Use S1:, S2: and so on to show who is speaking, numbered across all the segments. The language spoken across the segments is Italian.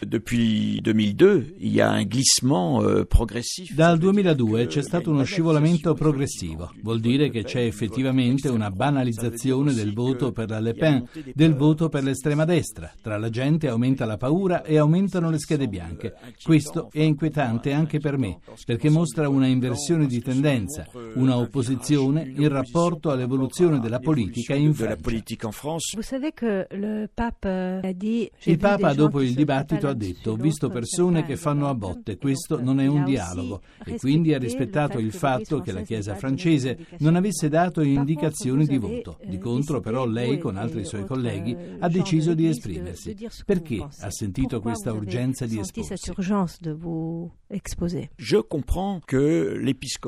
S1: Depuis 2002 il y a un glissement euh, progressif.
S2: Dal 2002 c'è stato uno scivolamento progressivo. Vuol dire che c'è effettivamente una banalizzazione del voto per la Le Pen, del voto per l'estrema destra. Tra la gente aumenta la paura e aumentano le schede bianche. Questo è inquietante anche per me, perché mostra una inversione di tendenza, una opposizione in rapporto all'evoluzione della politica in Francia. Il Papa dopo il dibattito ha detto, ho visto persone che fanno a botte, questo non è un dialogo e quindi ha rispettato il fatto che la Chiesa francese non avesse dato indicazioni di voto. Di contro però lei con altri suoi colleghi ha deciso di esprimersi. Perché ha sentito questa urgenza di esporsi?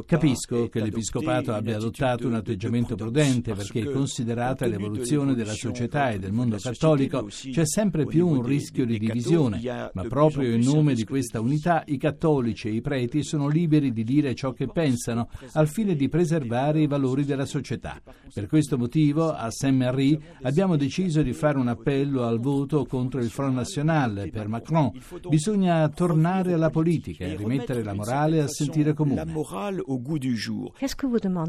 S2: Capisco che l'Episcopato abbia adottato un atteggiamento prudente perché considerata l'evoluzione della società e del mondo cattolico c'è sempre più un rischio di divisione, ma proprio in nome di questa unità i cattolici e i preti sono liberi di dire ciò che pensano al fine di preservare i valori della società. Per questo motivo a Saint-Marie abbiamo deciso di fare un appello al voto contro il Front National per Macron. Bisogna tornare alla politica e rimettere la morale al sentire comune.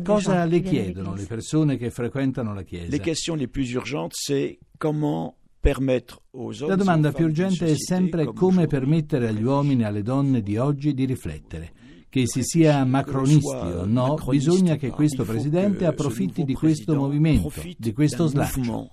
S2: Cosa le chiedono le persone che frequentano la Chiesa?
S1: Le questions les plus urgentes c'est comment
S2: la domanda più urgente è sempre come permettere agli uomini e alle donne di oggi di riflettere. Che si sia macronisti o no, bisogna che questo Presidente approfitti di questo movimento, di questo slancio.